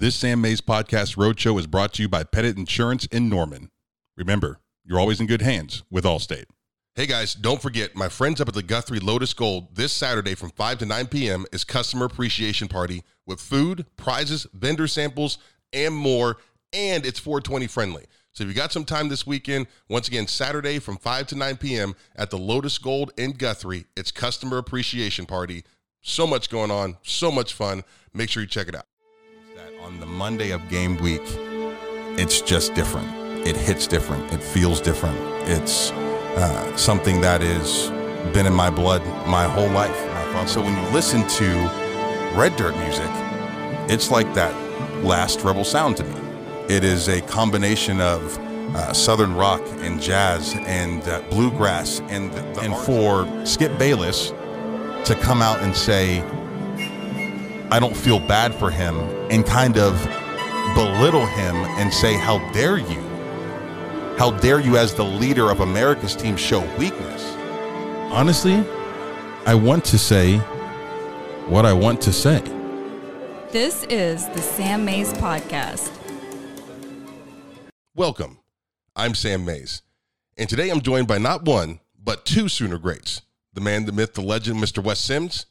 This Sam Mays Podcast Roadshow is brought to you by Pettit Insurance in Norman. Remember, you're always in good hands with Allstate. Hey guys, don't forget my friends up at the Guthrie Lotus Gold this Saturday from 5 to 9 p.m. is Customer Appreciation Party with food, prizes, vendor samples, and more. And it's 420 friendly. So if you got some time this weekend, once again, Saturday from 5 to 9 p.m. at the Lotus Gold in Guthrie, it's Customer Appreciation Party. So much going on, so much fun. Make sure you check it out. On the Monday of game week, it's just different. It hits different. It feels different. It's uh, something that has been in my blood my whole life. So when you listen to Red Dirt music, it's like that last Rebel sound to me. It is a combination of uh, southern rock and jazz and uh, bluegrass, and the, the and for Skip Bayless to come out and say, "I don't feel bad for him," and kind of belittle him and say, "How dare you? How dare you, as the leader of America's team, show weakness?" Honestly, I want to say what I want to say. This is the Sam Mays Podcast. Welcome. I'm Sam Mays. And today I'm joined by not one, but two Sooner greats the man, the myth, the legend, Mr. Wes Sims.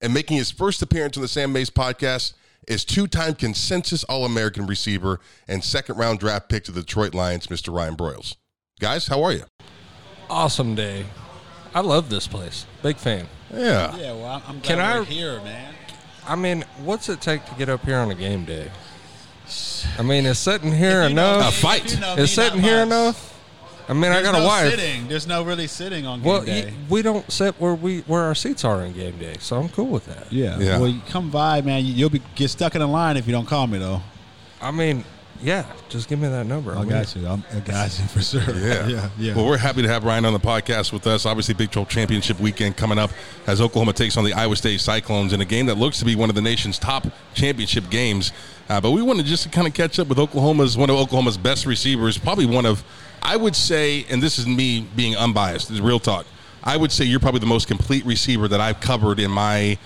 And making his first appearance on the Sam Mays podcast is two time consensus All American receiver and second round draft pick to the Detroit Lions, Mr. Ryan Broyles. Guys, how are you? Awesome day. I love this place. Big fan. Yeah. Yeah, well, I'm- I'm glad Can I- we're here, man. I mean, what's it take to get up here on a game day? I mean, is sitting here you enough? me- A fight. if you know me, Is sitting here much. enough? I mean, I There's got a no wife. Sitting. There's no really sitting on game Well, day. y- we don't sit where we where our seats are in game day, so I'm cool with that. yeah. Yeah. Well, you come by, man. You, you'll be get stuck in a line if you don't call me, though. I mean, yeah, just give me that number. I I'm got you. I'm, I got you for sure. Yeah. yeah, yeah. Well, we're happy to have Ryan on the podcast with us. Obviously, Big 12 Championship weekend coming up as Oklahoma takes on the Iowa State Cyclones in a game that looks to be one of the nation's top championship games. Uh, but we wanted just to kind of catch up with Oklahoma's one of Oklahoma's best receivers, probably one of, I would say, and this is me being unbiased, this is real talk. I would say you're probably the most complete receiver that I've covered in my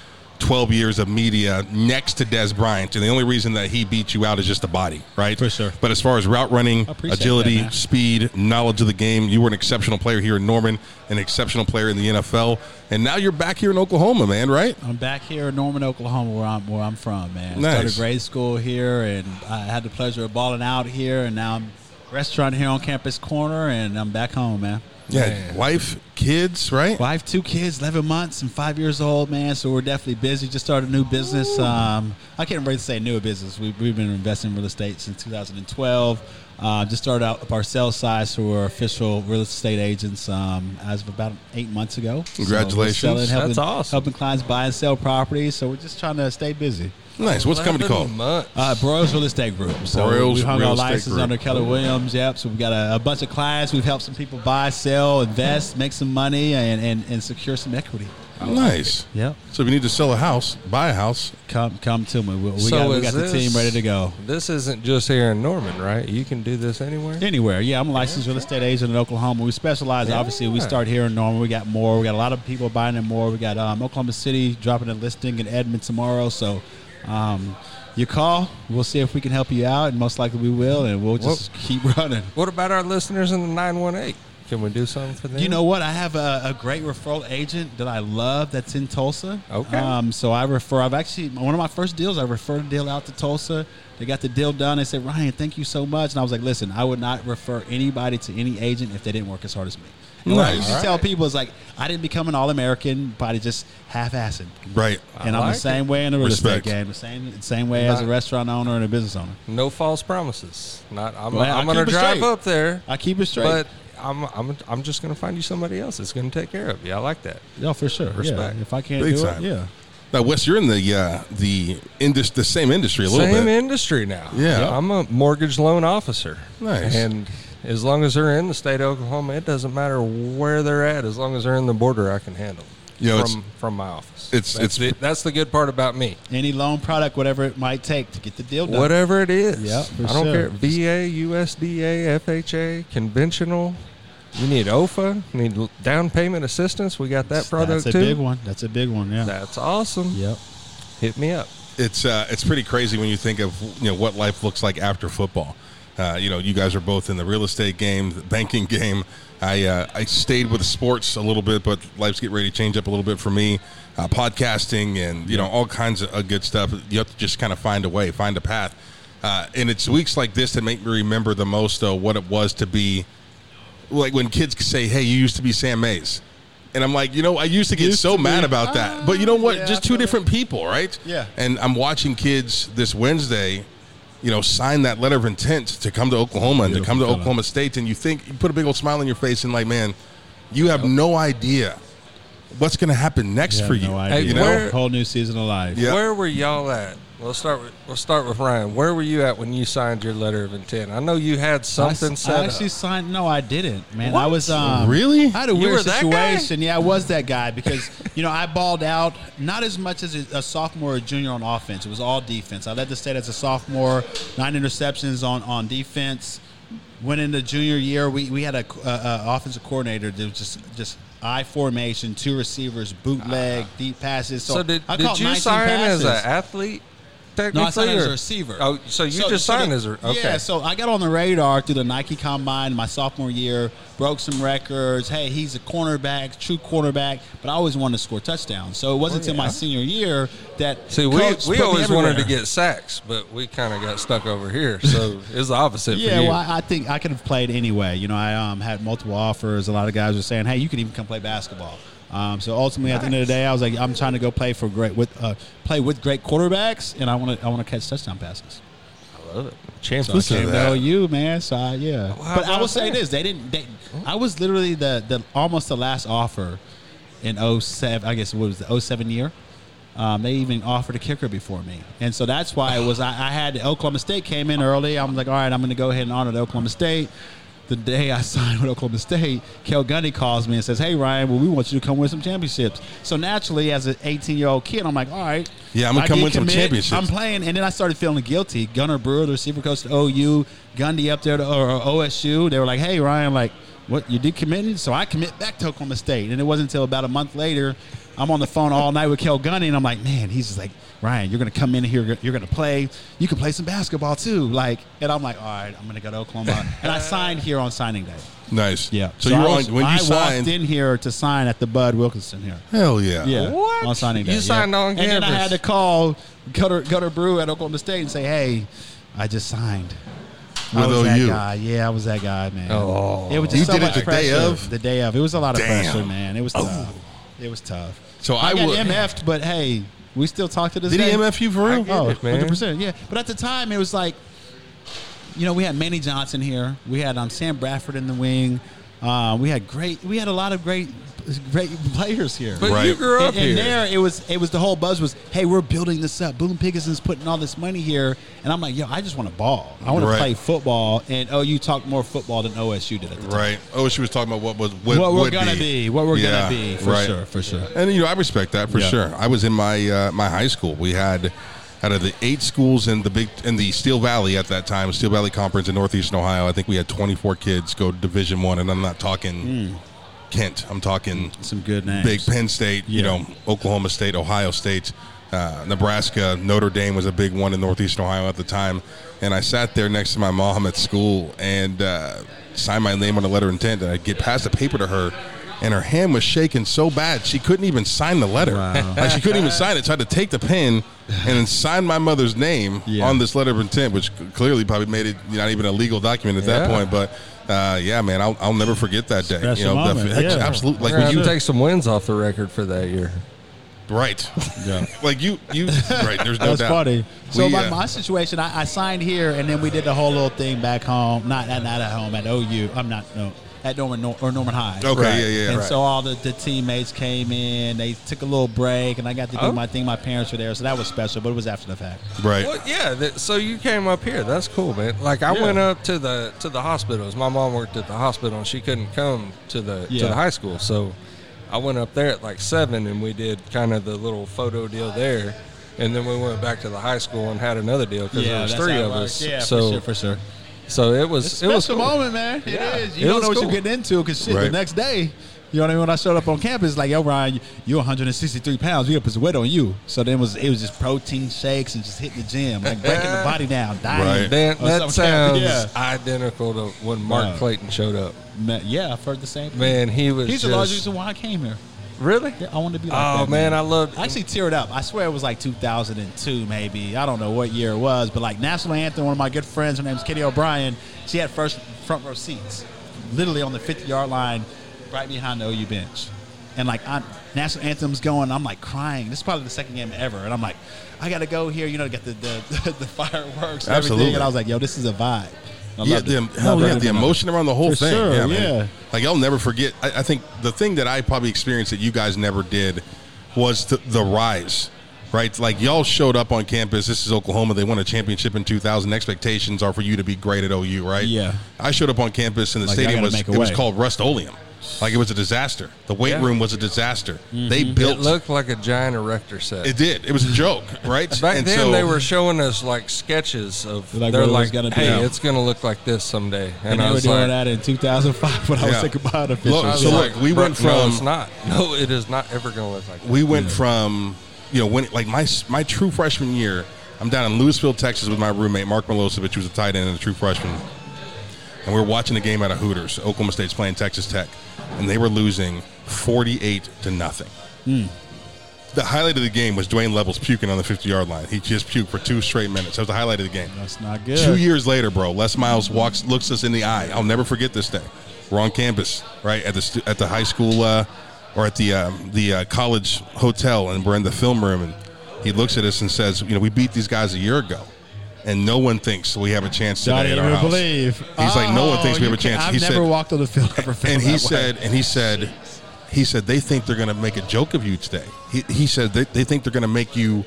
12 years of media next to Dez Bryant. And the only reason that he beat you out is just the body, right? For sure. But as far as route running, agility, that, speed, knowledge of the game. You were an exceptional player here in Norman, an exceptional player in the NFL, and now you're back here in Oklahoma, man. Right? I'm back here in Norman, Oklahoma, where I'm where I'm from, man. Nice. Started grade school here, and I had the pleasure of balling out here, and now I'm restaurant here on Campus Corner, and I'm back home, man. Yeah. Man. Wife, kids, right? Wife, two kids, 11 months and five years old, man. So we're definitely busy. Just started a new business. Um, I can't really say new business. We've, we've been investing in real estate since 2012. Uh, just started out up our sales side, so we're official real estate agents um, as of about eight months ago. So Congratulations. selling, helping, That's awesome. Helping clients buy and sell properties. So we're just trying to stay busy. Nice. What's the company 11 called? months. Uh, Broyles Real Estate Group. So Broyles we hung Real our Estate license Group. under Keller Williams. Yep. So we've got a, a bunch of clients. We've helped some people buy, sell, invest, make some money, and, and, and secure some equity. Nice. Yep. So if you need to sell a house, buy a house. Come come to me. We, we So got, we is got the team ready to go. This isn't just here in Norman, right? You can do this anywhere. Anywhere, yeah. I'm a licensed real estate agent in Oklahoma. We specialize. Obviously, we start here in Norman. We got more. We got a lot of people buying in more. We got um, Oklahoma City dropping a listing in Edmond tomorrow. So, um, you call. We'll see if we can help you out, and most likely we will. And we'll just keep running. What about our listeners in the 918? Can we do something for them? You know what? I have a, a great referral agent that I love that's in Tulsa. Okay. Um, so I refer. I've actually one of my first deals. I referred a deal out to Tulsa. They got the deal done. They said, Ryan, thank you so much. And I was like, listen, I would not refer anybody to any agent if they didn't work as hard as me. And what I Nice. used to tell people it's like, I didn't become an All American by just half-assing. Right. And I'm like the same it. way in the real Respect. estate game, the same same way as a restaurant owner and a business owner. No false promises. Not. I'm. Well, I I'm going to drive straight. up there, I keep it straight. but I'm. I'm. I'm just going to find you somebody else that's going to take care of you. I like that. yeah, for sure. Respect. Yeah. If I can't Big do time. it, yeah. Now, Wes, you're in the uh, the indus- the same industry a little Same bit. Same industry now. Yeah. I'm a mortgage loan officer. Nice. And as long as they're in the state of Oklahoma, it doesn't matter where they're at. As long as they're in the border, I can handle them You know, it's- from from my office. it's- that's it's- the, that's the good part about me. Any loan product, whatever it might take to get the deal done. Whatever it is. Yeah, for I don't sure. care. VA, USDA, FHA, conventional. You need OFA. You need down payment assistance. We got that product That's a too. big one. That's a big one. Yeah. That's awesome. Yep. Hit me up. it's uh, it's pretty crazy when you think of you know what life looks like after football. Uh, you know, you guys are both in the real estate game, the banking game. I uh, I stayed with sports a little bit, but life's getting ready to change up a little bit for me. Uh, podcasting and you know all kinds of uh, good stuff. You have to just kind of find a way, find a path. Uh, and it's weeks like this that make me remember the most, though, what it was to be like when kids say, "Hey, you used to be Sam Mays," and I'm like, you know, I used to get Used so to mad about that, but you know what? yeah, Just two different people, right? Yeah. And I'm watching kids this Wednesday, you know, sign that letter of intent to come to Oklahoma and to come to fella. Oklahoma State, and you think you put a big old smile on your face and like, man, you have no idea what's going to happen next Yeah, for you. no idea. Hey, you know, where- whole new season of life. Yeah. Where were y'all at? We'll start with we'll start with Ryan. Where were you at when you signed your letter of intent? I know you had something s- set I actually up. signed. No, I didn't, man. I was um, Really? I had a You weird were that guy? situation. Yeah, I was that guy because you know I balled out not as much as a, a sophomore or junior on offense. It was all defense. I led the state as a sophomore, nine interceptions on on defense. Went into junior year, we, we had a, a, a offensive coordinator that was just just I formation, two receivers, bootleg, deep passes. So, So did, I did caught you 19 sign as an athlete? Technically, No, I signed as a receiver. Oh, so you just so signed the- as a okay. Yeah, so I got on the radar through the Nike Combine my sophomore year, broke some records. Hey, he's a cornerback, true cornerback, but I always wanted to score touchdowns. So it wasn't until my senior year that See, we, we always wanted to get sacks, but we kind of got stuck over here. So it's the opposite Yeah, for you. well, I I think I could have played anyway. You know, I um, had multiple offers. A lot of guys were saying, "Hey, you can even come play basketball." Um, so ultimately, at the end of the day, I was like, "I'm trying to go play for great with uh, play with great quarterbacks, and I want to I want to catch touchdown passes." I love it. Champions. So I Listen to came that. to OU, man. So I, yeah, Well, but I will say this: they didn't. They, I was literally the the almost the last offer in 07, I guess what was the 07 year. Um, they even offered a kicker before me, and so that's why it was. I, I had Oklahoma State came in early. I was like, all right, I'm going to go ahead and honor the Oklahoma State. The day I signed with Oklahoma State, Cale Gundy calls me and says, "Hey Ryan, well we want you to come win some championships." So naturally, as an 18 year old kid, I'm like, "All right, Yeah, I'm gonna I come win some championships. I'm playing, and then I started feeling guilty. Gunter Brewer, the receiver coach at OU, Gundy up there to or, or OSU. They were like, "Hey Ryan, like, what you did committing?" So I commit back to Oklahoma State, and it wasn't until about a month later, I'm on the phone all night with Cale Gundy, and I'm like, "Man, he's just like." Ryan, you're gonna come in here. You're gonna play. You can play some basketball too. Like, and I'm like, all right, I'm gonna go to Oklahoma. and I signed here on signing day. nice. Yeah. So, you I were on when you I signed. walked in here to sign at the Bud Wilkinson here. Hell yeah. Yeah. What? On signing day. You day. signed yeah. on And then I had to call Gunter, Gunter Brew at Oklahoma State and say, hey, I just signed. I With was that OU. guy. Yeah, I was that guy, man. Oh. it was just You so did it much the day pressure. of? The day of. It was a lot of Damn. pressure, man. It was tough. It was tough. So I, I got would- MF'd, but hey, we still talk to this Did he day. MF you for real? Oh, it, man. 100%. Yeah. But at the time, it was like, you know, we had Manny Johnson here. We had um, Sam Bradford in the wing. Uh, we had great. We had a lot of great, great players here. But you Right. grew up and, and here. there it was it was the whole buzz was hey we're building this up Boone Pickens's putting all this money here and i'm like yo i just want to ball i want Right. to play football and oh you talk more football than osu did at the time Right. Oh, she was talking about what was what, what we're would gonna be. what we're Yeah, gonna be for right. sure for sure And you know, I respect that for Yeah. sure. I was in my uh, my high school. We had out of the eight schools in the big in the Steel Valley at that time, Steel Valley Conference in Northeastern Ohio. I think we had 24 kids go to Division One, and I'm not talking Kent. I'm talking some good names big Penn State. You know, Oklahoma State, Ohio State. Uh, Nebraska, Notre Dame was a big one in Northeastern Ohio at the time, and I sat there next to my mom at school and uh, signed my name on a letter of intent. And I'd get past the paper to her, and her hand was shaking so bad she couldn't even sign the letter. Wow. Like she couldn't even sign it. So I had to take the pen and then sign my mother's name Yeah. on this letter of intent, which clearly probably made it not even a legal document at that point. But uh, yeah, man, I'll, I'll never forget that day. Special you know, moment, the, yeah. absolutely. Like We're when you take some wins off the record for that year. right. yeah Like you, you right. There's no That's doubt. funny. So We, my, uh, my situation, I, I signed here, and then we did the whole little thing back home. Not not at home at OU. I'm not no at Norman Nor- or Norman High. Okay, Right. yeah, yeah, and right. so all the, the teammates came in. They took a little break, and I got to do Oh. my thing. My parents were there, so that was special. But it was after the fact. right. Well, yeah. That, so you came up here. That's cool, man. Like I Yeah. went up to the to the hospitals. My mom worked at the hospital, and she couldn't come to the to the high school. So I went up there at like seven, and we did kind of the little photo deal there. And then we went back to the high school and had another deal because there was three of us. Yeah, so for sure, for sure. So it was It's it was special cool. moment, man. It is. Yeah. You It don't know what cool. you're getting into because shit, the next day, you know what I mean. When I showed up on campus, like, yo, Ryan, you- you're 163 pounds. We got to put some weight on you. So then it was it was just protein shakes and just hitting the gym, like breaking the body down, dying. Right. Dan, or that something. sounds Yeah. identical to when Mark Wow. Clayton showed up. Man, yeah, I've heard the same. thing. Man, he was he's just the largest reason why I came here. Really. Yeah, I wanted to be like Oh that. man, I loved. I actually teared up. I swear it was like 2002, maybe. I don't know what year it was, but like national anthem. One of my good friends, her name's Kitty O'Brien. She had first front row seats, literally on the 50 yard line, right behind the OU bench. And like I, national anthem's going, I'm like crying. This is probably the second game ever, and I'm like, I gotta go here. You know, to get the the, the fireworks, and Absolutely. everything. And I was like, yo, this is a vibe. I Yeah, loved the, it. hell Loved yeah, the minute of it. emotion around the whole For thing. sure, yeah, man. yeah. Like I'll never forget. I, I think the thing that I probably experienced that you guys never did was the, the rise. Right, like y'all showed up on campus. This is Oklahoma. They won a championship in 2000. Expectations are for you to be great at OU, right? Yeah. I showed up on campus and the Like, stadium was make a it was called Rust-Oleum. Like it was a disaster. The weight Yeah. room was a disaster. Mm-hmm. They built It looked like a giant erector set. It did. It was a joke, right? Back And then, so- they were showing us like sketches of. Like, they're what it was like, gonna "Hey, Yeah. it's going to look like this someday," and, And they I were was doing like, that in 2005 when I was Yeah. thinking about it. Look, so like, look, we "Bro, went No, from- it's not. No, it is not ever going to look like that. we went from you know when like my my true freshman year i'm down in lewisville texas with my roommate mark milosevic who's a tight end and a true freshman and we were watching the game out of hooters oklahoma state's playing texas tech and they were losing 48 to nothing the highlight of the game was Dwayne Levels puking on the 50 yard line. He just puked for two straight minutes. That was the highlight of the game. That's not good. Two years later, bro, Les Miles walks, looks us in the eye. I'll never forget this day. We're on campus, right at the at the high school uh, or at the um, the uh, college hotel, and we're in the film room, and he looks at us and says, "You know, we beat these guys a year ago, and no one thinks we have a chance today at even our house." believe. He's like, no one thinks oh, we Oh, have a chance. can't- I've He never said- walked on the field ever. and he that way. said, and he said, he said they think they're going to make a joke of you today. He, he said they, they think they're going to make you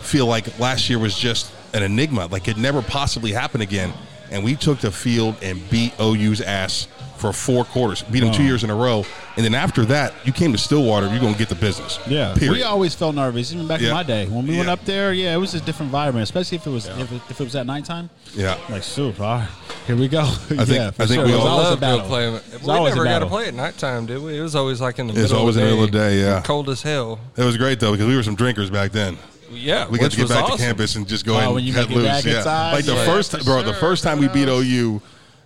feel like last year was just an enigma, like it never possibly happened again. And we took the field and beat OU's ass for four quarters, beat them two years in a row. And then after that, you came to Stillwater, you're going to get the business. Yeah, Period. we always felt nervous, even back Yeah. in my day when we went up there. Yeah, it was a different environment, especially if it was if, it, if it was at nighttime. yeah. Like, shoot, all right, here we go. think- yeah, for I think sure. we all always a Loved to battle. play 'em. It was We never got to play at nighttime, did we? It was always like in the It was always in the the middle of the day, yeah. cold as hell. It was great though because we were some drinkers back then. Yeah, We got to get back awesome. to campus and just go Oh, ahead and when you cut make it loose. back yeah. inside? Like the Yeah, first, for bro, the first time we beat OU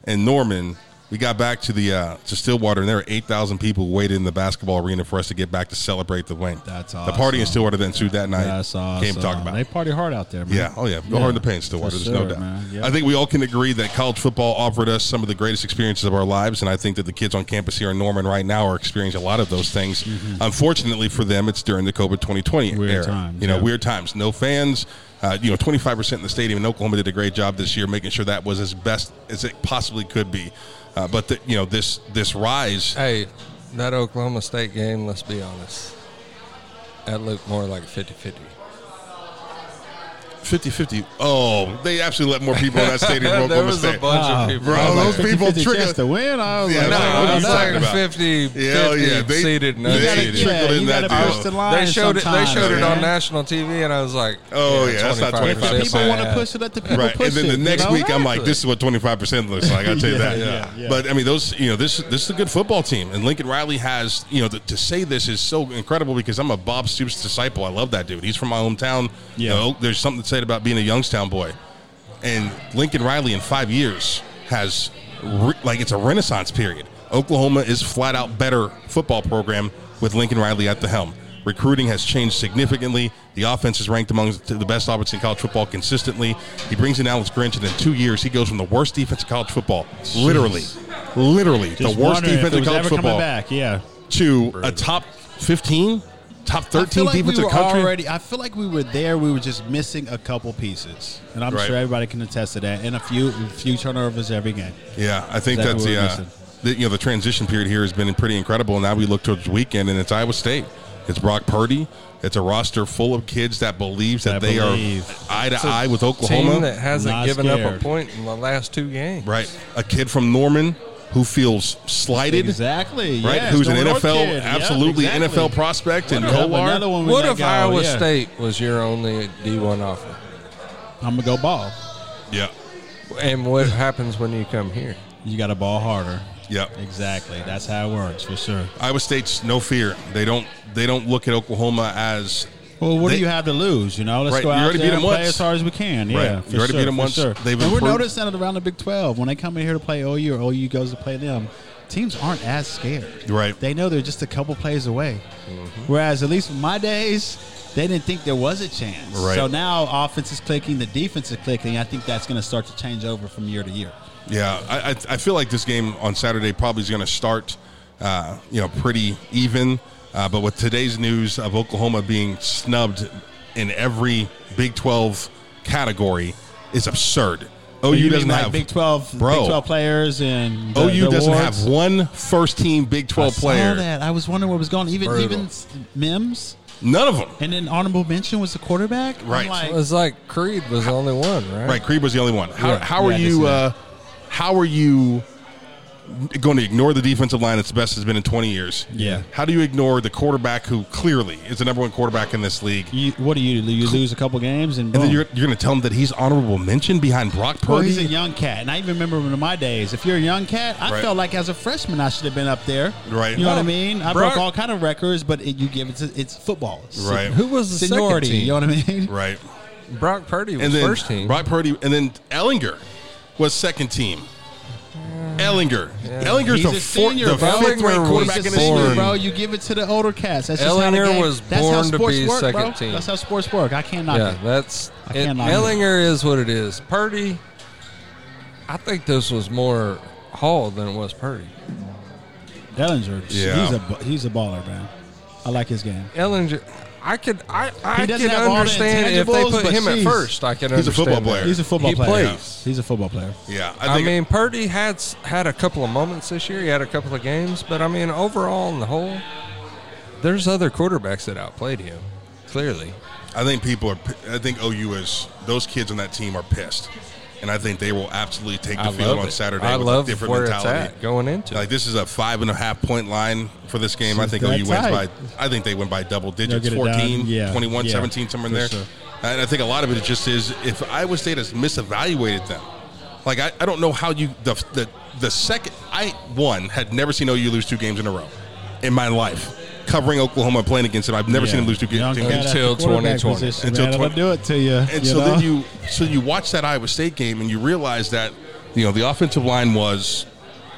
in Norman, we got back to the uh, to Stillwater, and there were eight thousand people who waited in the basketball arena for us to get back to celebrate the win. That's awesome. The party in. Stillwater then ensued that night. That's awesome. Came to talk about. They party hard out there, man. Yeah, oh yeah, go hard in the paint, Stillwater. For There's no doubt. Yeah. I think we all can agree that college football offered us some of the greatest experiences of our lives, and I think that the kids on campus here in Norman right now are experiencing a lot of those things. Unfortunately for them, it's during the COVID 2020 Mm-hmm. Weird era. times, you know, yeah. weird times. No fans. Uh, you know, 25% in the stadium in Oklahoma did a great job this year, making sure that was as best as it possibly could be. Uh, but the, you know, this this rise. Hey, that Oklahoma State game, let's be honest, that looked more like 50 50. 50-50. Oh, they absolutely let more people in that stadium from there Oklahoma was a State. bunch Wow. of people. Bro, I was those like, people 50 trigger- to win. I was Yeah, like, no, No, what are I'm you talking talking about? 50, Yeah, 50 yeah, they- seated, they not gotta trickle yeah, in you that gotta deal. push the line They showed it. They sometimes, showed it man. on national TV, and I was like, Oh, yeah, that's not 25%. 25%. People want to push it. Let the people right. push And then the it, you next know? week, I'm like, this is what 25 percent looks like. I'll tell you Yeah, that. yeah, yeah. But I mean, those, you know, this this is a good football team, and Lincoln Riley has, you know, the, to say this is so incredible because I'm a Bob Stoops disciple. I love that dude. He's from my hometown. You Yeah. know, there's something about being a Youngstown boy, and Lincoln Riley in five years has re- like it's a renaissance period. Oklahoma is flat out better football program with Lincoln Riley at the helm. Recruiting has changed significantly. The offense is ranked among the best offense in college football consistently. He brings in Alex Grinch, and in two years, he goes from the worst defense in college football, literally, literally the worst defense in college football, back. Yeah. to a top 15, top 13 like we defensive were country. already. I feel like we were there. We were just missing a couple pieces, and I'm Right. sure everybody can attest to that. And a few, a few turnovers every game. Yeah, I think Exactly that's what the, we're uh, missing. the you know the transition period here has been pretty incredible. Now we look towards the weekend, and it's Iowa State. It's Brock Purdy. It's a roster full of kids that believes that That they believe. are eye to It's eye with Team Oklahoma. that hasn't Not given up a point in the last two games. right, a kid from Norman who feels slighted. Exactly. Right, yes, who's an NFL, kid. Yep, absolutely exactly. NFL prospect, and Yep, Kolar. What if go, Iowa yeah. State was your only D1 offer? I'm gonna go ball. Yeah, And what happens when you come here? You got to ball harder. Yep. Exactly. That's how it works for sure. Iowa State's no fear. They don't they don't look at Oklahoma as Well, what They- do you have to lose? You know, let's Right, go out there beat and play once. as hard as we can. Right. Yeah, You already sure, beat them once. Sure. They've and we're noticing that around the Big Twelve when they come in here to play OU or OU goes to play them, teams aren't as scared. Right. They know they're just a couple plays away. Mm-hmm. Whereas at least in my days. They didn't think there was a chance. Right. So now offense is clicking, the defense is clicking. I think that's going to start to change over from year to year. Yeah, I, I, I feel like this game on Saturday probably is going to start, uh, you know, pretty even. Uh, but with today's news of Oklahoma being snubbed in every Big 12 category is absurd. OU You mean doesn't like have Big Twelve, Bro. Big Twelve players, and the, OU the doesn't awards? have one first team Big 12 I saw player. that. I was wondering what was going. on. Even Brutal. even Mims, None of them. and then honorable mention was the quarterback. Right. like, It was like Creed was the only one, right? Right, Creed was the only one. How, Yeah. how are Yeah, you? Uh, how are you going to ignore the defensive line that's the best has been in 20 years? Yeah. How do you ignore the quarterback who clearly is the number one quarterback in this league? you, what do you do? You lose a couple games and, And then you're, you're going to tell him that he's honorable mention behind Brock Purdy? Well, he's a young cat, and I even remember in my days. If you're a young cat, I Right. felt like as a freshman I should have been up there. Right. You know what I mean? I Brock- broke all kind of records, but it, you give it to, it's football. It's Right. Who was the Seniority. second team? You know what I mean? right. Brock Purdy was And then first team. Brock Purdy, and then Ehlinger was second team. Ehlinger. Ehlinger's He's the, a four, senior, the bro. fifth ranked Ehlinger quarterback He's in a this senior, league. bro. You give it to the older cats. That's just how the Ehlinger game. was That's how born to sports be work, second bro. team. That's how sports work. I can't knock yeah, it. that's I it, can't knock. Ehlinger is what it is. Purdy, I think this was more Hall than it was Purdy. Ehlinger, Yeah. he's a he's a baller, man. I like his game. Ehlinger, I could I I He doesn't could have all the understand if they put him at first. I can He's a understand football that. player. He's a football He player. plays. He's a football player. Yeah, I I, mean, Purdy had had a couple of moments this year. He had a couple of games, but I mean, overall, in the whole, there's other quarterbacks that outplayed him. Clearly, I think people are. I think OU is those kids on that team are pissed, and I think they will absolutely take the I field on it. Saturday I with love a different where mentality. it's at going into. Like this is a five and a half point line for this game. I think OU wins tight. by. I think they win by double digits, get it 14. Yeah. 21, Yeah, 17, somewhere in for there. sure. And I think a lot of it just is if Iowa State has misevaluated them. Like I, I don't know how you the the the second I one had never seen OU lose two games in a row in my life. Covering Oklahoma and playing against them, I've never Yeah. seen them lose two, games. two cat games. at the Until quarterback 2020. position, Until man. 20 do it to you. And you so know? then you so you watch that Iowa State game and you realize that you know the offensive line was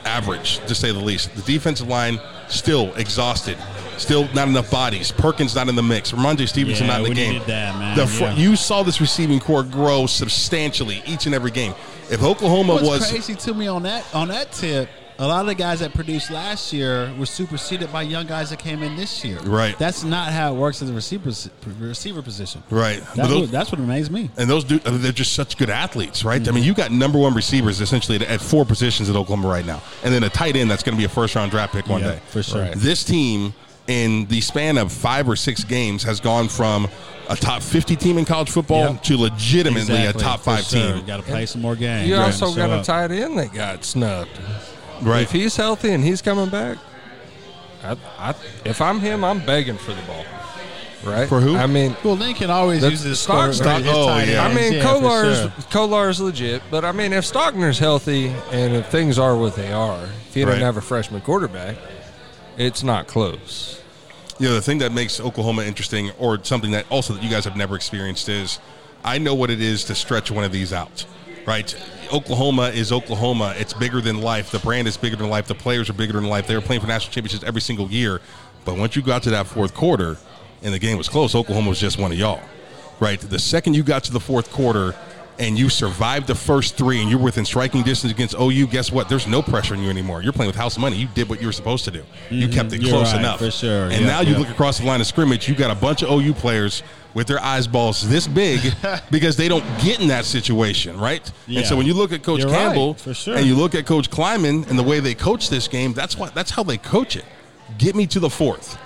average to say the least. The defensive line still exhausted, still not enough bodies. Perkins not in the mix. Rhamondre Stevenson Yeah, not in the we game. needed that, man. The fr- Yeah. You saw this receiving core grow substantially each and every game. If Oklahoma What's was crazy to me on that on that tip, a lot of the guys that produced last year were superseded by young guys that came in this year. Right. That's not how it works as the receiver receiver position. right, That's, those- what, that's what amazed me. and those dude, they're just such good athletes, right? I mean, mm-hmm. you got number one receivers essentially at- at four positions at Oklahoma right now, and then a tight end that's going to be a first round draft pick one Yeah, day for sure. Right. This team, in the span of five or six games, has gone from a top fifty team in college football Yep. to legitimately Exactly, a top five sure. team. You got to play some more games. you also got a up. Uh, tight end that got snubbed. Right. If he's healthy and he's coming back, I, I, if I'm him, I'm begging for the ball. Right? For who? I mean, Well, they can always The use his stock- stock- oh, tight yeah. I mean, yeah, for Kolar's sure. Kolar's legit, but I mean, if Stogner's healthy and if things are what they are, if he Right. doesn't have a freshman quarterback, it's not close. You know, the thing that makes Oklahoma interesting, or something that also that you guys have never experienced, is I know what it is to stretch one of these out, right? Oklahoma is Oklahoma. It's bigger than life. The brand is bigger than life. The players are bigger than life. They were playing for national championships every single year. But once you got to that fourth quarter and the game was close, Oklahoma was just one of y'all, right? The second you got to the fourth quarter and you survived the first three and you're within striking distance against OU, guess what? There's no pressure on you anymore. You're playing with house money. You did what you were supposed to do. You kept it Mm-hmm. You're close right, enough. for sure. And Yeah, now you yeah. look across the line of scrimmage, you got a bunch of OU players with their eyes balls this big because they don't get in that situation, right? Yeah. And so when you look at Coach You're right, Campbell for sure. and you look at Coach Kleiman and the way they coach this game, that's what that's how they coach it. Get me to the fourth.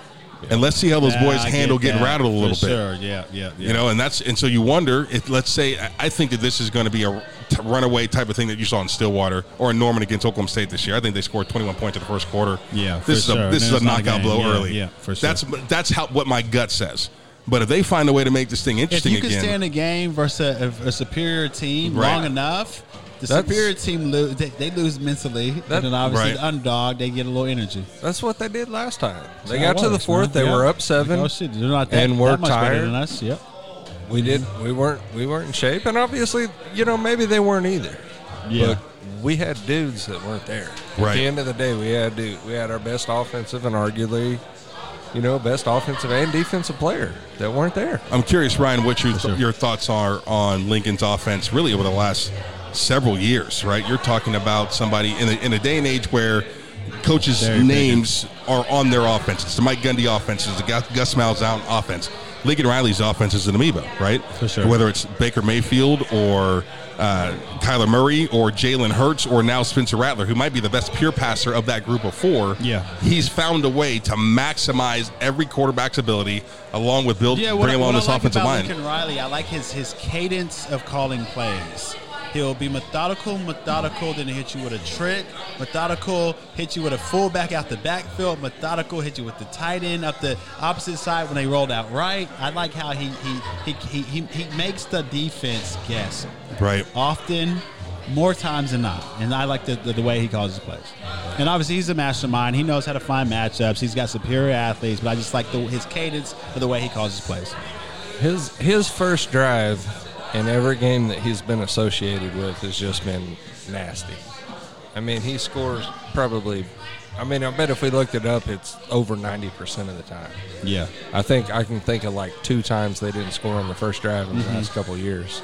And let's see how those Yeah, boys I handle get getting rattled a little bit. Sure, yeah, yeah, yeah. You know, and that's and so you wonder if let's say I- think that this is going to be a t- runaway type of thing that you saw in Stillwater or in Norman against Oklahoma State this year. I think they scored 21 points in the first quarter. Yeah, for this is sure. a this is a not a knockout blow Yeah, early. yeah, for sure. That's that's how what my gut says. But if they find a way to make this thing interesting, if you can again, stand a game versus a, a superior team Right. long enough, The That's- superior team lose. They, they lose mentally, That- and then obviously Right. the underdog they get a little energy. That's what they did last time. They That's how got it to the fourth. man. They Yeah. were up seven. Like, oh shit, they're not that, And we're that much better than us. Yep. We did. We weren't. We weren't in shape, and obviously, you know, maybe they weren't either. Yeah. But we had dudes that weren't there. Right. At the end of the day, we had dude, we had our best offensive and arguably, you know, best offensive and defensive player that weren't there. I'm curious, Ryan, what your your thoughts are on Lincoln's offense, really over the last several years. Right, you're talking about somebody in a, in a day and age where coaches' Very big. names are on their offense. It's the Mike Gundy offense. It's the Gus, Gus Malzahn offense. Lincoln Riley's offense is an amoeba, right? For sure. Whether it's Baker Mayfield or uh, Kyler Murray or Jalen Hurts or now Spencer Rattler, who might be the best pure passer of that group of four. Yeah. he's found a way to maximize every quarterback's ability, along with build, Yeah, what, bring I- along what this I like offensive about line. Lincoln Riley, I like his his cadence of calling plays. He'll be methodical, methodical, then he'll hit you with a trick. Methodical, hit you with a fullback out the backfield. Methodical, hit you with the tight end up the opposite side when they rolled out right. I like how he he he he, he, he makes the defense guess Right. often, more times than not. And I like the, the, the way he calls his plays. And obviously, he's a mastermind. He knows how to find matchups. He's got superior athletes, but I just like the, his cadence of the way he calls his plays. His his first drive in every game that he's been associated with has just been nasty. I mean, he scores probably. I mean, I bet if we looked it up, it's over ninety percent of the time. Yeah. I think I can think of like two times they didn't score on the first drive in the mm-hmm. last couple of years.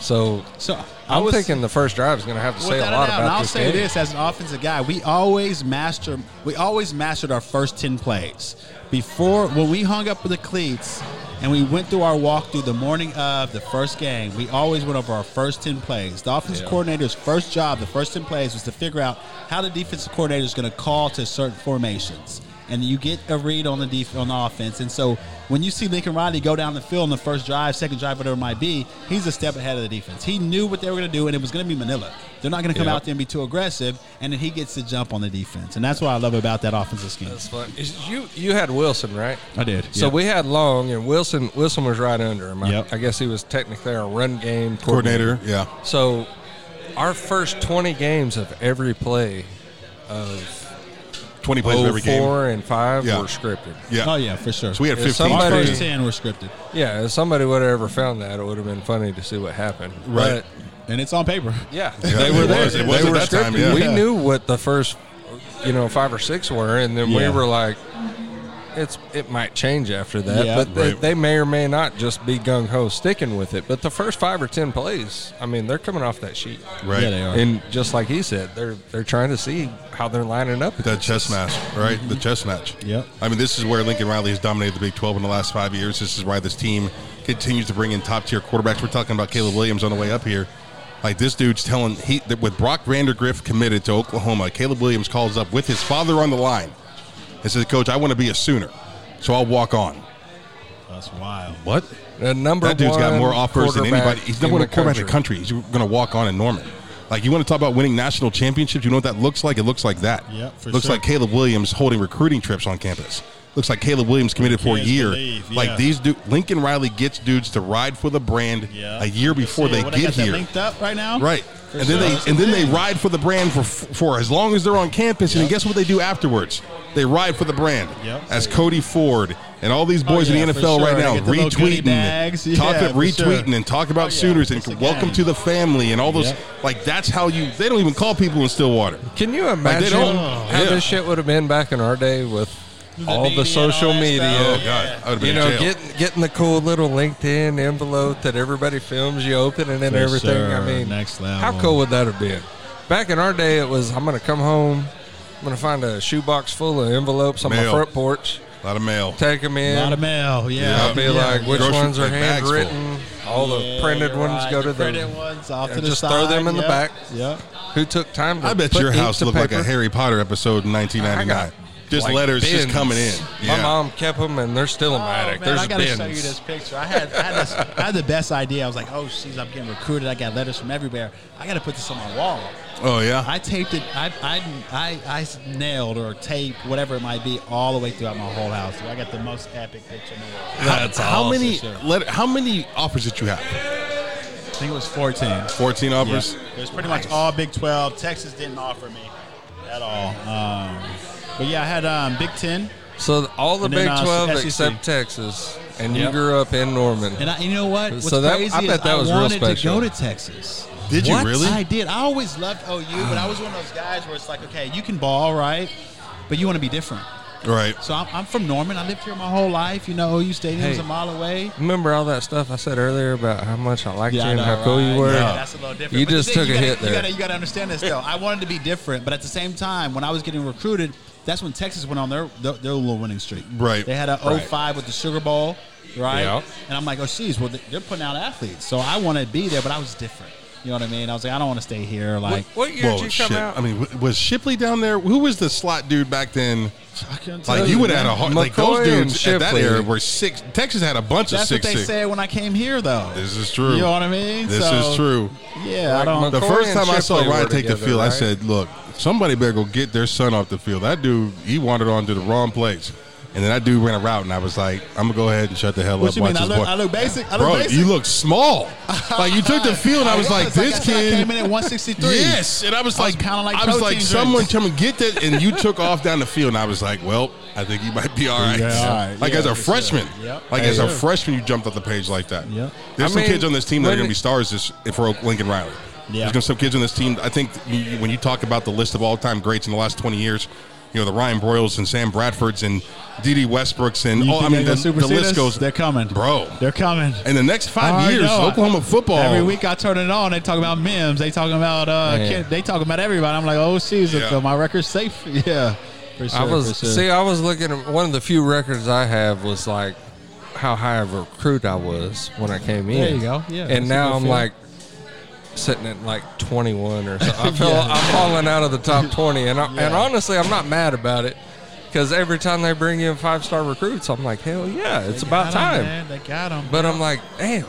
So, So I'm was- thinking the first drive is going to have to say a lot doubt, about and I'll this say game. this as an offensive guy, we always master we always mastered our first ten plays. Before when we hung up with the cleats and we went through our walkthrough the morning of the first game, we always went over our first ten plays. The offensive Yeah. coordinator's first job, the first ten plays, was to figure out how the defensive coordinator is going to call to certain formations. And you get a read on the def- on the offense, and so when you see Lincoln Riley go down the field in the first drive, second drive, whatever it might be, he's a step ahead of the defense. He knew what they were going to do, and it was going to be Manila. They're not going to come Yep. out there and be too aggressive, and then he gets to jump on the defense, and that's what I love about that offensive scheme. That's fun. Is- You you had Wilson right? I did. So we had Long and Wilson. Wilson was right under him. I, Yep. I guess he was technically our run game Coordinator, yeah. So our first 20 games of every play of 20 plays of every game. 04 and 5 Yeah. were scripted. Yeah. Oh yeah, for sure. So we had If 15 somebody- first ten were scripted, Yeah, if somebody would have ever found that, it would have been funny to see what happened. Right. But, and it's on paper. yeah, Yeah, they were it there. was. It they were that time, scripted. yeah. We Yeah. knew what the first, you know, five or six were, and then we were like, it's it might change after that, Yeah. but they, Right. they may or may not just be gung ho sticking with it. But the first five or ten plays, I mean, they're coming off that sheet, Right. Yeah, they are. and just like he said, they're they're trying to see how they're lining up. That chess match, right? The mm-hmm. chess match. Yep. I mean, this is where Lincoln Riley has dominated the Big 12 in the last five years. This is why this team continues to bring in top tier quarterbacks. We're talking about Caleb Williams on the way up here. Like this dude's telling he that with Brock Vandagriff committed to Oklahoma, Caleb Williams calls up with his father on the line and says, "Coach, I want to be a Sooner, so I'll walk on." That's wild. What? The number That dude's got more offers than anybody. He's in number one the quarterback in the country. He's going to walk on in Norman. Like you want to talk about winning national championships? You know what that looks like? It looks like that. Yeah, for looks sure. like Caleb Williams holding recruiting trips on campus. Looks like Caleb Williams committed for a year. believe, Like yeah. these, du- Lincoln Riley gets dudes to ride for the brand Yeah. a year before they What, get got here. linked up right now. Right. For and then they and then they ride for the brand for for as long as they're on campus. And guess what they do afterwards? They ride for the brand. Yep. As Cody Ford and all these oh, boys Oh, yeah, in the NFL sure. right now get the little goodie retweeting, bags. talk Yeah, up, for sure. retweeting and talk about Oh, yeah. Sooners and It's welcome to the family and all those. Yep. Like that's how you. They don't even call people in Stillwater. Can you they imagine don't- how oh, yeah. this shit would have been back in our day with all media the social all media? stuff. Oh God, I would have been You know, getting getting the cool little LinkedIn envelope that everybody films you open and then For everything. I mean, Next How cool would that have been? Back in our day, it was I'm going to come home, I'm going to find a shoebox full of envelopes on Mail. my front porch, a lot of mail. take them in. A lot of mail. Yeah. I'll be Yeah. like, which Grocery- ones are like bags full. handwritten? All the Yeah, printed ones right. go to the the. printed ones off Yeah, to the just side. throw them in the back. Yep. Who took time to I bet your house looked like a? Harry Potter episode in 1999. Just Like letters just coming in. My mom kept them, and they're still in my Oh, attic. man, There's I gotta bins. show you this picture. I had I had, this, I had the best idea. I was like, oh, jeez, I'm getting recruited. I got letters from everywhere. I got to put this on my wall. Oh yeah. I taped it. I, I, I, I nailed or taped whatever it might be all the way throughout my whole house. So I got the most epic picture in the world. That's how awesome. many Sure. letter, how many offers did you have? I think it was 14. 14 offers. Yeah. It was pretty much all Big 12. Texas didn't offer me at all. Um, but yeah, I had um, Big 10. So all the And then, Big uh, 12 SEC. except Texas, and you Yep. grew up in Norman. And I, you know what? What's So that- crazy I bet is that I was real wanted to special. go to Texas. Did you What? really? I did. I always loved OU, but I was one of those guys where it's like, okay, you can ball, right? But you want to be different. Right. So I'm, I'm from Norman. I lived here my whole life. You know, OU Stadium's Hey. a mile away. Remember all that stuff I said earlier about how much I liked you I and know, how cool right? you were? Yeah, that's a little different. You But the just thing, took a gotta- hit there. Gotta, you gotta understand this though. I wanted to be different, but at the same time, when I was getting recruited, that's when Texas went on their their, their little winning streak. Right. They had a Right. 05 with the Sugar Bowl, right? Yeah. And I'm like, oh, geez, well, they're putting out athletes, so I wanted to be there, but I was different. You know what I mean? I was like, I don't want to stay here. Like, what year Whoa, did you come shit. out? I mean, w- was Shipley down there? Who was the slot dude back then? I couldn't tell Like you would have had a hard, like those and dudes at that Shipley. era were six. Texas had a bunch That's of six what they six. said when I came here, though. This is true. You know what I mean? This So, is true. Yeah, I Like don't. The McCoy first and time I saw Shipley Ryan were take the together, field, I right? said, "Look, somebody better go get their son off the field." That dude, he wandered onto the wrong place, and then that dude ran a route, and I was like, "I'm gonna go ahead and shut the hell What up." you watch mean? I look, boy. I look basic. I look Bro, basic. you look small. like you took the field, and I oh, was like, "This I said, I kid." came in at 163. Yes, and I was like, was like, pounding like I was like, protein someone come and get that, and you took off down the field, and I was like, well, I think you might be all right. Yeah, all right. Like Yeah, as a for sure. freshman, Yep. like Hey, as a freshman, you jumped off the page like that. Yep. There's I some mean, kids on this team that are going to be stars this for Lincoln Riley. Yeah. There's going to some kids on this team. I think when you talk about the list of all-time greats in the last 20 years, you know the Ryan Broyles and Sam Bradfords and Dede Westbrooks and You oh, I mean the, gonna the list goes. They're coming, Bro. They're coming. In the next five years, know. Oklahoma football. Every week I turn it on, they talk about Mims. They talking about uh, Man. kid, they talking about everybody. I'm like, oh, she's Yeah. my record's safe. Yeah, for sure. I was for sure. see. I was looking at one of the few records I have was like how high of a recruit I was when I came in. There you go. Yeah, and now I'm feel. like sitting at like 21 or something. I feel Yeah. I'm falling out of the top 20, and I, and honestly, I'm not mad about it because every time they bring in five star recruits, I'm like, hell yeah, it's about time. They got them. But I'm like, damn.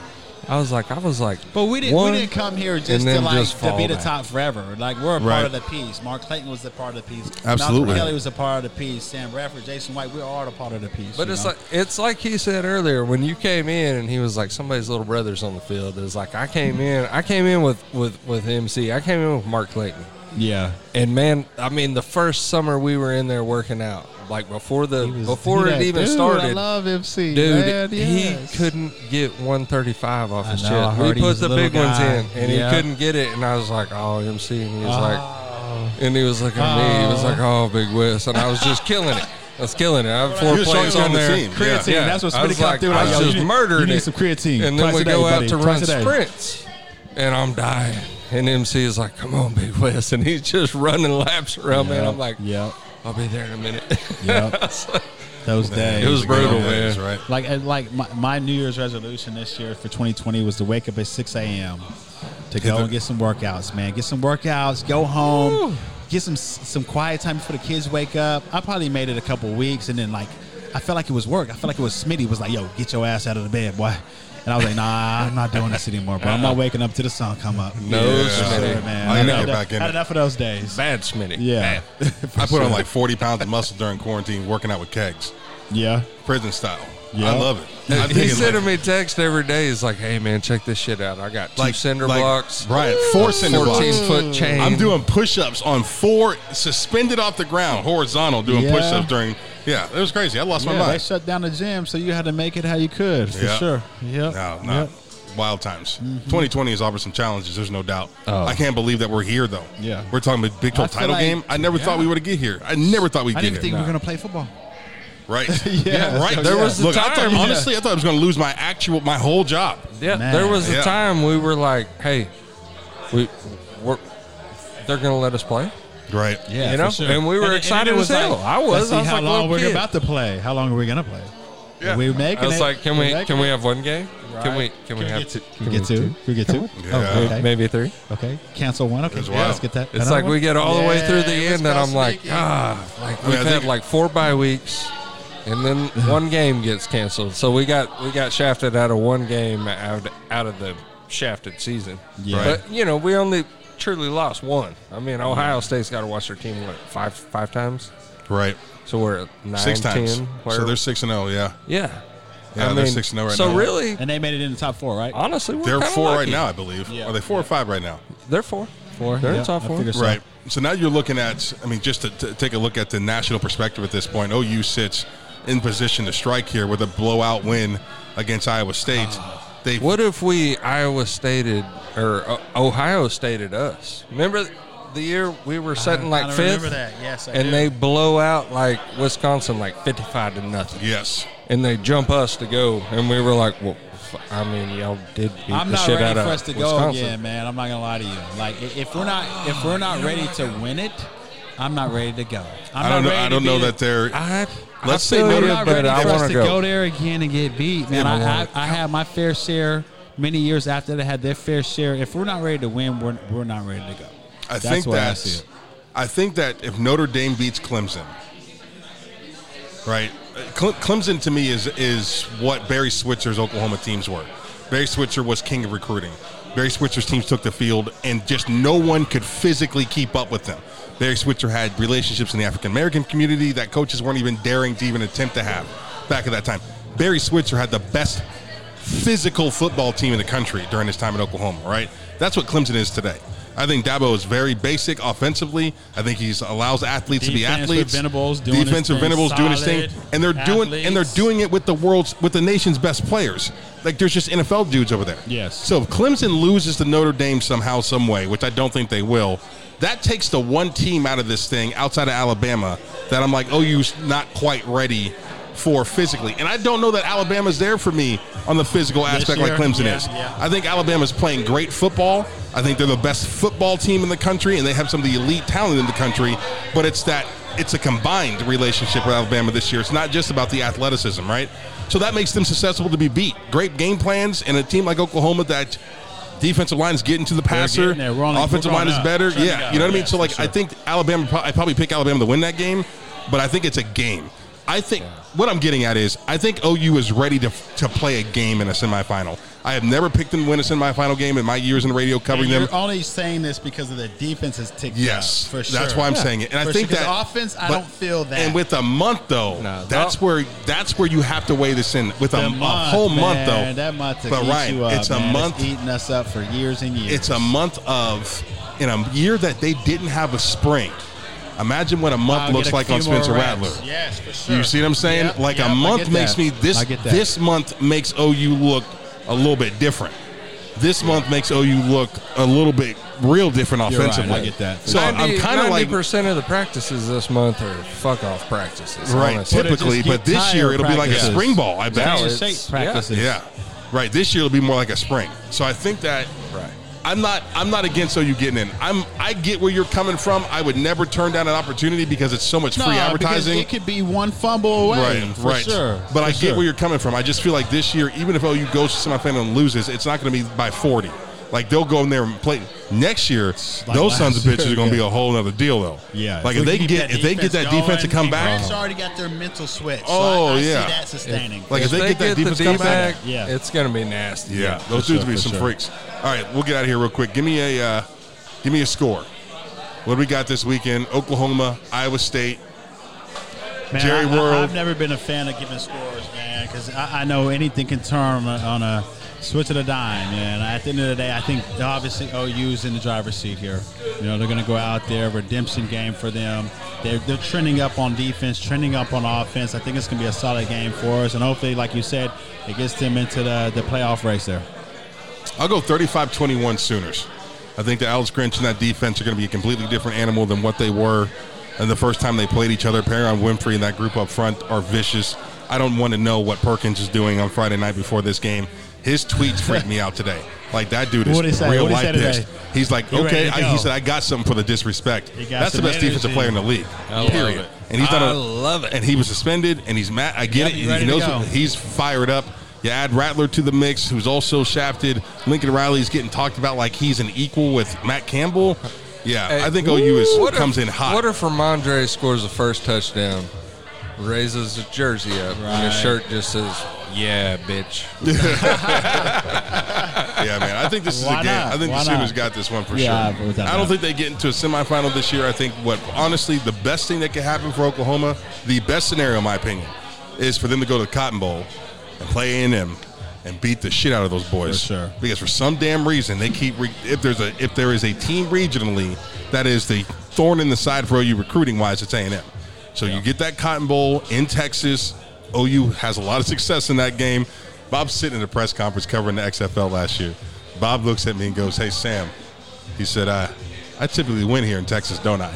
I was like, I was like, But we didn't. one, we didn't come here just to like just to be the back. top forever. Like we're a Right. part of the piece. Mark Clayton was a part of the piece. Absolutely. Malcolm Kelly was a part of the piece. Sam Bradford, Jason White, we are all a part of the piece. But it's know? like it's like he said earlier when you came in and he was like somebody's little brother's on the field. It's like I came in, I came in with with with MC. I came in with Mark Clayton, yeah. and man, I mean the first summer we were in there working out, like before the was- before it that even dude, I started. love MC, Dude, man, he couldn't get 135 off his know, chest. We he put the little big ones in, and Yeah. he couldn't get it. And I was like, "Oh, MC," and he was like, Oh. and he was looking oh, at me. He was like, "Oh, Big Wes," and I was just killing it. I was killing it. I have four You plays on the there. team. Creatine, Yeah. that's what I Smitty was like, through. I was just you need- murdering You need it. some creatine. And then Twice we day, go out buddy. to Twice run sprints, and I'm dying. And MC is like, "Come on, Big Wes," and he's just running laps around me. And I'm like, yeah, "I'll be there in a minute." yeah. Those days. It was brutal, old days, man. right? Like, uh, like my, my New Year's resolution this year for 2020 was to wake up at 6 a.m. to go and get some workouts, man. Get some workouts, go home, get some some quiet time before the kids wake up. I probably made it a couple weeks, and then like I felt like it was work. I felt like it was Smitty was like, "Yo, get your ass out of the bed, boy." And I was like, "Nah, I'm not doing this anymore, bro. I'm not waking up to the sun come up." No, Yeah. For Smitty. sure, man. Oh, I had gotta get enough- back in had it. enough of those days. Bad Smitty. Yeah, I put on like 40 pounds of muscle during quarantine working out with kegs, yeah. prison style. Yeah. I love it. I He think sending like, me text every day. He's like, "Hey man, check this shit out. I got two like cinder like, blocks, Brian, four cinder blocks. fourteen foot chain. I'm doing push-ups on four suspended off the ground, horizontal, doing Yeah. push-ups during. Yeah, it was crazy. I lost my Yeah, they mind. shut down the gym, so you had to make it how you could, for Yeah. sure. Yep. No, no. Yep. Wild times. Mm-hmm. 2020 has offered some challenges. There's no doubt. Oh. I can't believe that we're here though. Yeah. we're talking about Big 12 I feel title like- game. I never thought Yeah. we would get here. I never thought we'd I get didn't here. think we were going to play football. Right. Yeah. Right. There was the Look, I thought, time. honestly, I thought I was going to lose my actual, my whole job. Yeah, Man. there was a Yeah. time we were like, "Hey, we, we're, they're gonna let us play." Right. Yeah, You know? sure. And we were it excited was as hell. I was. Let's see I was how like long we're kid. about to play. How long are we gonna play? Yeah. We making I was it. like, "Can We're we? making Can we have one game? Can we? Can we have get two? Can we get two? Can we get two? Yeah. Oh, okay. Maybe three. Okay. Cancel one. Okay. Yeah, let's get that. It's another like we get all the way through the end, and I'm like, ah, like we've I had like four bye weeks, and then one game gets canceled. So we got we got shafted out of one game out out of the shafted season. Yeah. But you know, we only truly lost one. I mean, Ohio State's got to watch their team what five five times. Right. So we're at nine, Six times. 10, so they're six and zero. Yeah. yeah. Yeah, I they're mean, 6-0 right so now. really, And they made it in the top four, right? honestly, we're They're kinda four right now, I believe. Yeah. Are they four or five right now? They're four. Four. They're yeah, in top four. so. Right. So now you're looking at, I mean, just to, to take a look at the national perspective at this point, OU sits in position to strike here with a blowout win against Iowa State. They What if we Iowa stated or uh, Ohio stated us? Remember the year we were setting like kinda fifth, remember that. Yes, I and do. they blow out like Wisconsin like fifty-five to nothing, yes, and they jump us to go, and we were like, well, f- I mean, y'all did beat I'm the not shit ready out for of us to go Wisconsin. again, man. I'm not gonna lie to you. Like if we're not if we're not ready to win it, I'm not ready to go. I'm I don't not know. ready I don't know that they're. I, Let's I say feel Notre- I'm you, but ready I want to go. go. there again and get beat, man. I I, I, I had my fair share many years after they had their fair share. If we're not ready to win, we're, we're not ready to go. I That's think I that's. it. I think that if Notre Dame beats Clemson, right? Clemson to me is is what Barry Switzer's Oklahoma teams were. Barry Switzer was king of recruiting. Barry Switzer's teams took the field, and just no one could physically keep up with them. Barry Switzer had relationships in the African American community that coaches weren't even daring to even attempt to have back at that time. Barry Switzer had the best physical football team in the country during his time in Oklahoma, right? That's what Clemson is today. I think Dabo is very basic offensively. I think he allows athletes to be Defense athletes. Venables doing his Defensive Venables doing his thing, and they're doing and they're doing it with the world's with the nation's best players. Like there's just NFL dudes over there. Yes. So if Clemson loses to Notre Dame somehow, some way, which I don't think they will, that takes the one team out of this thing outside of Alabama that I'm like, OU's not quite ready for physically. And I don't know that Alabama's there for me on the physical aspect like? Clemson Yeah, is. yeah. I think Alabama's playing great football. I think they're the best football team in the country, and they have some of the elite talent in the country. But it's that it's a combined relationship with Alabama this year. It's not just about the athleticism, right? So that makes them susceptible to be beat. Great game plans, and a team like Oklahoma that defensive line is getting to the passer, getting there. We're only- offensive line is up. better. Yeah, you know what I mean. Yeah, So like, for I think Alabama. I probably pick Alabama to win that game, but I think it's a game. I think what I'm getting at is I think OU is ready to to play a game in a semifinal. I have never picked them to win a semifinal game in my years in the radio covering And them. you're only saying this because of the defense has ticked Yes, up, for sure. that's why I'm Yeah. saying it. And I think sure, 'cause that offense, I but- don't feel that. And with a month though, No, that's the- where that's where you have to weigh this in. With a, The a month, whole month though, that month to but eat Ryan, you up, it's a man. month. eating us up for years and years. It's a month of in a year that they didn't have a spring. Imagine what a month I'll looks a like on Spencer reps. Rattler. Yes, for sure. You see what I'm saying? Yep, like yep, a I month makes me this I get that. this month makes OU look a little bit different. This month makes OU look a little bit real different You're right, offensively. I get that. So I'm kind of like percent of the practices this month are fuck off practices. right honestly. Typically, just but this year it'll be like a spring ball. I bet. Now it's- practices. Yeah. Right. This year it'll be more like a spring. So I think that Right. I'm not I'm not against OU getting in. I'm I get where you're coming from. I would never turn down an opportunity because it's so much free advertising. It could be one fumble away. Right, for right. Sure. But I get sure. where you're coming from. I just feel like this year, even if OU goes to semifinal and loses, it's not going to be by 40. Like they'll go in there and play next year. like those sons of bitches year, are going to be a whole other deal, though. Yeah, Like if we they keep get that if they get that defense defense to come back, Grant's already got their mental switch. So Oh, I, I yeah. see that sustaining. Like, if they get that the defense D come back- back, Yeah. it's gonna be nasty. Yeah, for those dudes sure, will be some sure. freaks. All right, we'll get out of here real quick. Give me a uh, give me a score. What do we got this weekend? Oklahoma, Iowa State. Man, Jerry I, World. I, have never been a fan of giving scores, man, because I, I know anything can turn on a, on a switch of a dime. Man, at the end of the day, I think obviously OU's in the driver's seat here. You know, they're going to go out there, redemption game for them. They're, they're trending up on defense, trending up on offense. I think it's going to be a solid game for us, and hopefully, like you said, it gets them into the, the playoff race there. I'll go 35-21 Sooners. I think the Alex Grinch and that defense are going to be a completely different animal than what they were and the first time they played each other. Perrion Winfrey and that group up front are vicious. I don't want to know what Perkins is doing on Friday night before this game. His tweets freaked me out today. Like that dude is What'd he say? real What'd life say pissed. today? He's like, He ready okay. I, he said, I got something for the disrespect. That's the some best defensive player in the league. I love period. it. And he's done. I a- love it. And he was suspended, and he's mad. I get Yep, it. he's He knows go. he's fired up. You add Rattler to the mix, who's also shafted. Lincoln Riley's getting talked about like he's an equal with Matt Campbell. Yeah, Hey, I think OU is what comes if, in hot. What if Rhamondre scores the first touchdown, raises his jersey up, and his shirt just says, "Yeah, bitch." yeah, man, I think this is Why a game. not? I think Why the Sooners not? got this one for Yeah, sure. without I don't doubt. think they get into a semifinal this year. I think what honestly the best thing that could happen for Oklahoma, the best scenario in my opinion, is for them to go to the Cotton Bowl. and play A&M and beat the shit out of those boys. For sure. Because for some damn reason they keep re- if there's a if there is a team regionally that is the thorn in the side for you recruiting wise, it's A&M. So you get that Cotton Bowl in Texas. OU has a lot of success in that game. Bob's sitting in a press conference covering the XFL last year. Bob looks at me and goes, "Hey Sam," he said, "I I typically win here in Texas, don't I,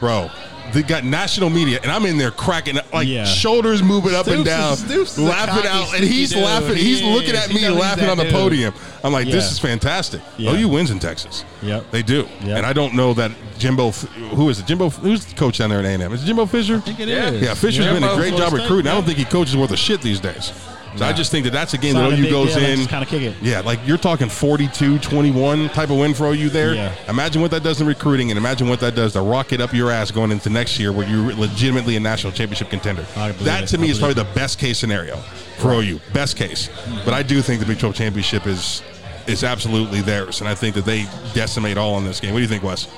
bro?" They got national media, and I'm in there cracking like Yeah. shoulders moving up and Stoops down, is- Stoops is a laughing cocky, out, and he's dude. laughing. He He's looking is. at He me knows he's laughing that on the dude. podium. I'm like, this is fantastic. Oh, yeah. OU wins in Texas. Yep. They do. Yep. And I don't know that Jimbo, who is it? Jimbo, who's the coach down there at A&M? Is it Jimbo Fisher? I think it Yeah. is. Yeah, Fisher's been a Jimbo great job State, recruiting. I don't think he coaches worth a shit these days. So I just think that that's a game It's that a OU big goes deal, in. just kinda kick it. Yeah, like you're talking 42 21 type of win for OU there. Yeah. Imagine what that does in recruiting and imagine what that does to rocket up your ass going into next year where you're legitimately a national championship contender. I believe That it. to me is probably believe the best case scenario for OU. Best case. But I do think the Big 12 championship is is absolutely theirs. And I think that they decimate all in this game. What do you think, Wes?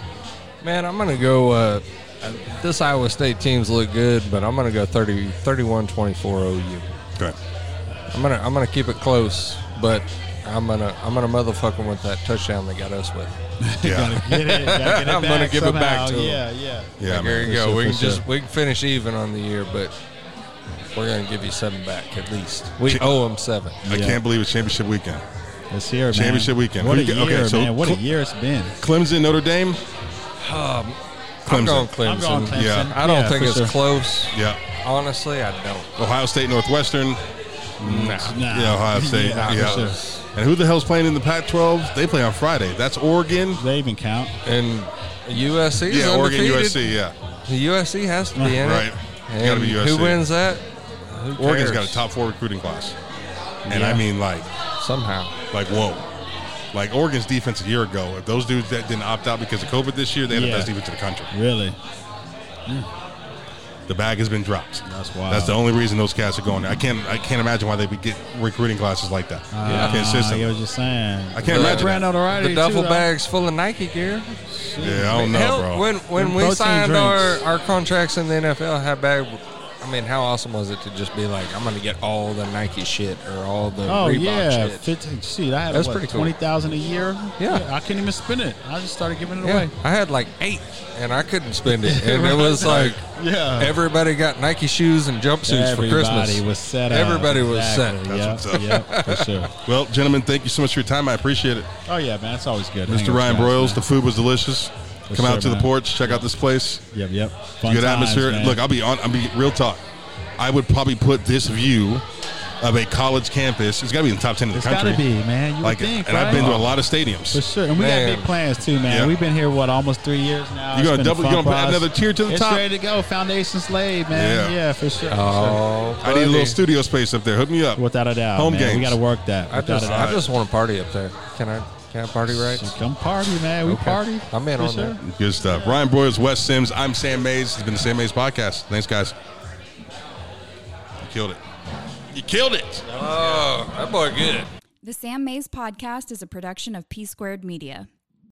Man, I'm gonna go. Uh, uh, this Iowa State teams look good, but I'm gonna go 30, 31-24 OU. Okay. I'm gonna I'm gonna keep it close, but I'm gonna I'm gonna motherfuck 'em with that touchdown they got us with. Yeah. Gotta get it. Get it I'm gonna give it back somehow. to 'em. Yeah, yeah. Yeah, Like, there you go. sure, we for can just we can finish even on the year, but we're gonna give you seven back at least. We owe them seven. I Yeah. can't believe it's championship weekend. Let's hear it, man. Championship weekend. What Who a year, okay, so man. What a year it's been. Clemson, Notre Dame. Um, I'm going Clemson. I'm going Clemson. Yeah. I don't Yeah, think it's sure. close. Yeah. Honestly, I don't. Ohio State, Northwestern. Nah. Nah. Yeah, Ohio State. Yeah, Yeah. sure. And who the hell's playing in the Pac-12? They play on Friday. That's Oregon. They even count. And USC. Yeah, Oregon. USC. Yeah, The USC has to be in Right. it. It's gotta be USC. Who wins that? Who Oregon's cares? got a top four recruiting class, and Yeah. I mean like, somehow. like whoa, like Oregon's defense a year ago. If those dudes that didn't opt out because of COVID this year, they had Yeah. the best defense in the country. Really. The bag has been dropped. That's wild. That's the only reason those cats are going. there. I can't. I can't imagine why they would get recruiting classes like that. Ah, I consistently. get what you're saying. I can't imagine that. notoriety The duffel too, though. bags full of Nike gear. Yeah, I don't know, Hell, bro. When when And we signed our, drinks. our contracts in the NFL, how bag? I mean, how awesome was it to just be like, I'm gonna get all the Nike shit or all the Oh Reebok yeah, shit. 15. Shit, I had That's what, pretty cool. twenty thousand a year. Yeah. I couldn't even spend it. I just started giving it Yeah, away. I had like eight, and I couldn't spend it, and it was like Yeah. everybody got Nike shoes and jumpsuits for Christmas. Everybody was set up. Everybody was Exactly. set. Yep, That's what's up. yep, for sure. Well, gentlemen, thank you so much for your time. I appreciate it. Oh yeah, man, it's always good. Mr. Ryan guys, Broyles, man. the food was delicious. For Come out sure, to the porch, check out this place. Yep, yep. Fun Good times, atmosphere. man. Look, I'll be on. I'll be real talk. I would probably put this view of a college campus. It's got to be in the top ten in the it's country. It's gotta be, man. You Like, would think, and right? I've been to a lot of stadiums. For sure, and we Man. got big plans too, man. Yeah. We've been here what almost three years now. You It's gonna double- you fun gonna add another tier to the it's top? ready to go. Foundations laid, man. Yeah. Yeah, for sure. for Oh, I need a little studio space up there. Hook me up. sure. Without a doubt, Home man. We got to work that. I just. I just want to party up there. Can I can I party right? come party, man. We Okay. party. I'm in on sure. that. Good stuff. Ryan Broyles, Wes Sims. I'm Sam Mays. It's been the Sam Mays podcast. Thanks, guys. You killed it. You killed it. Oh, that boy good. The Sam Mays Podcast is a production of P Squared Media.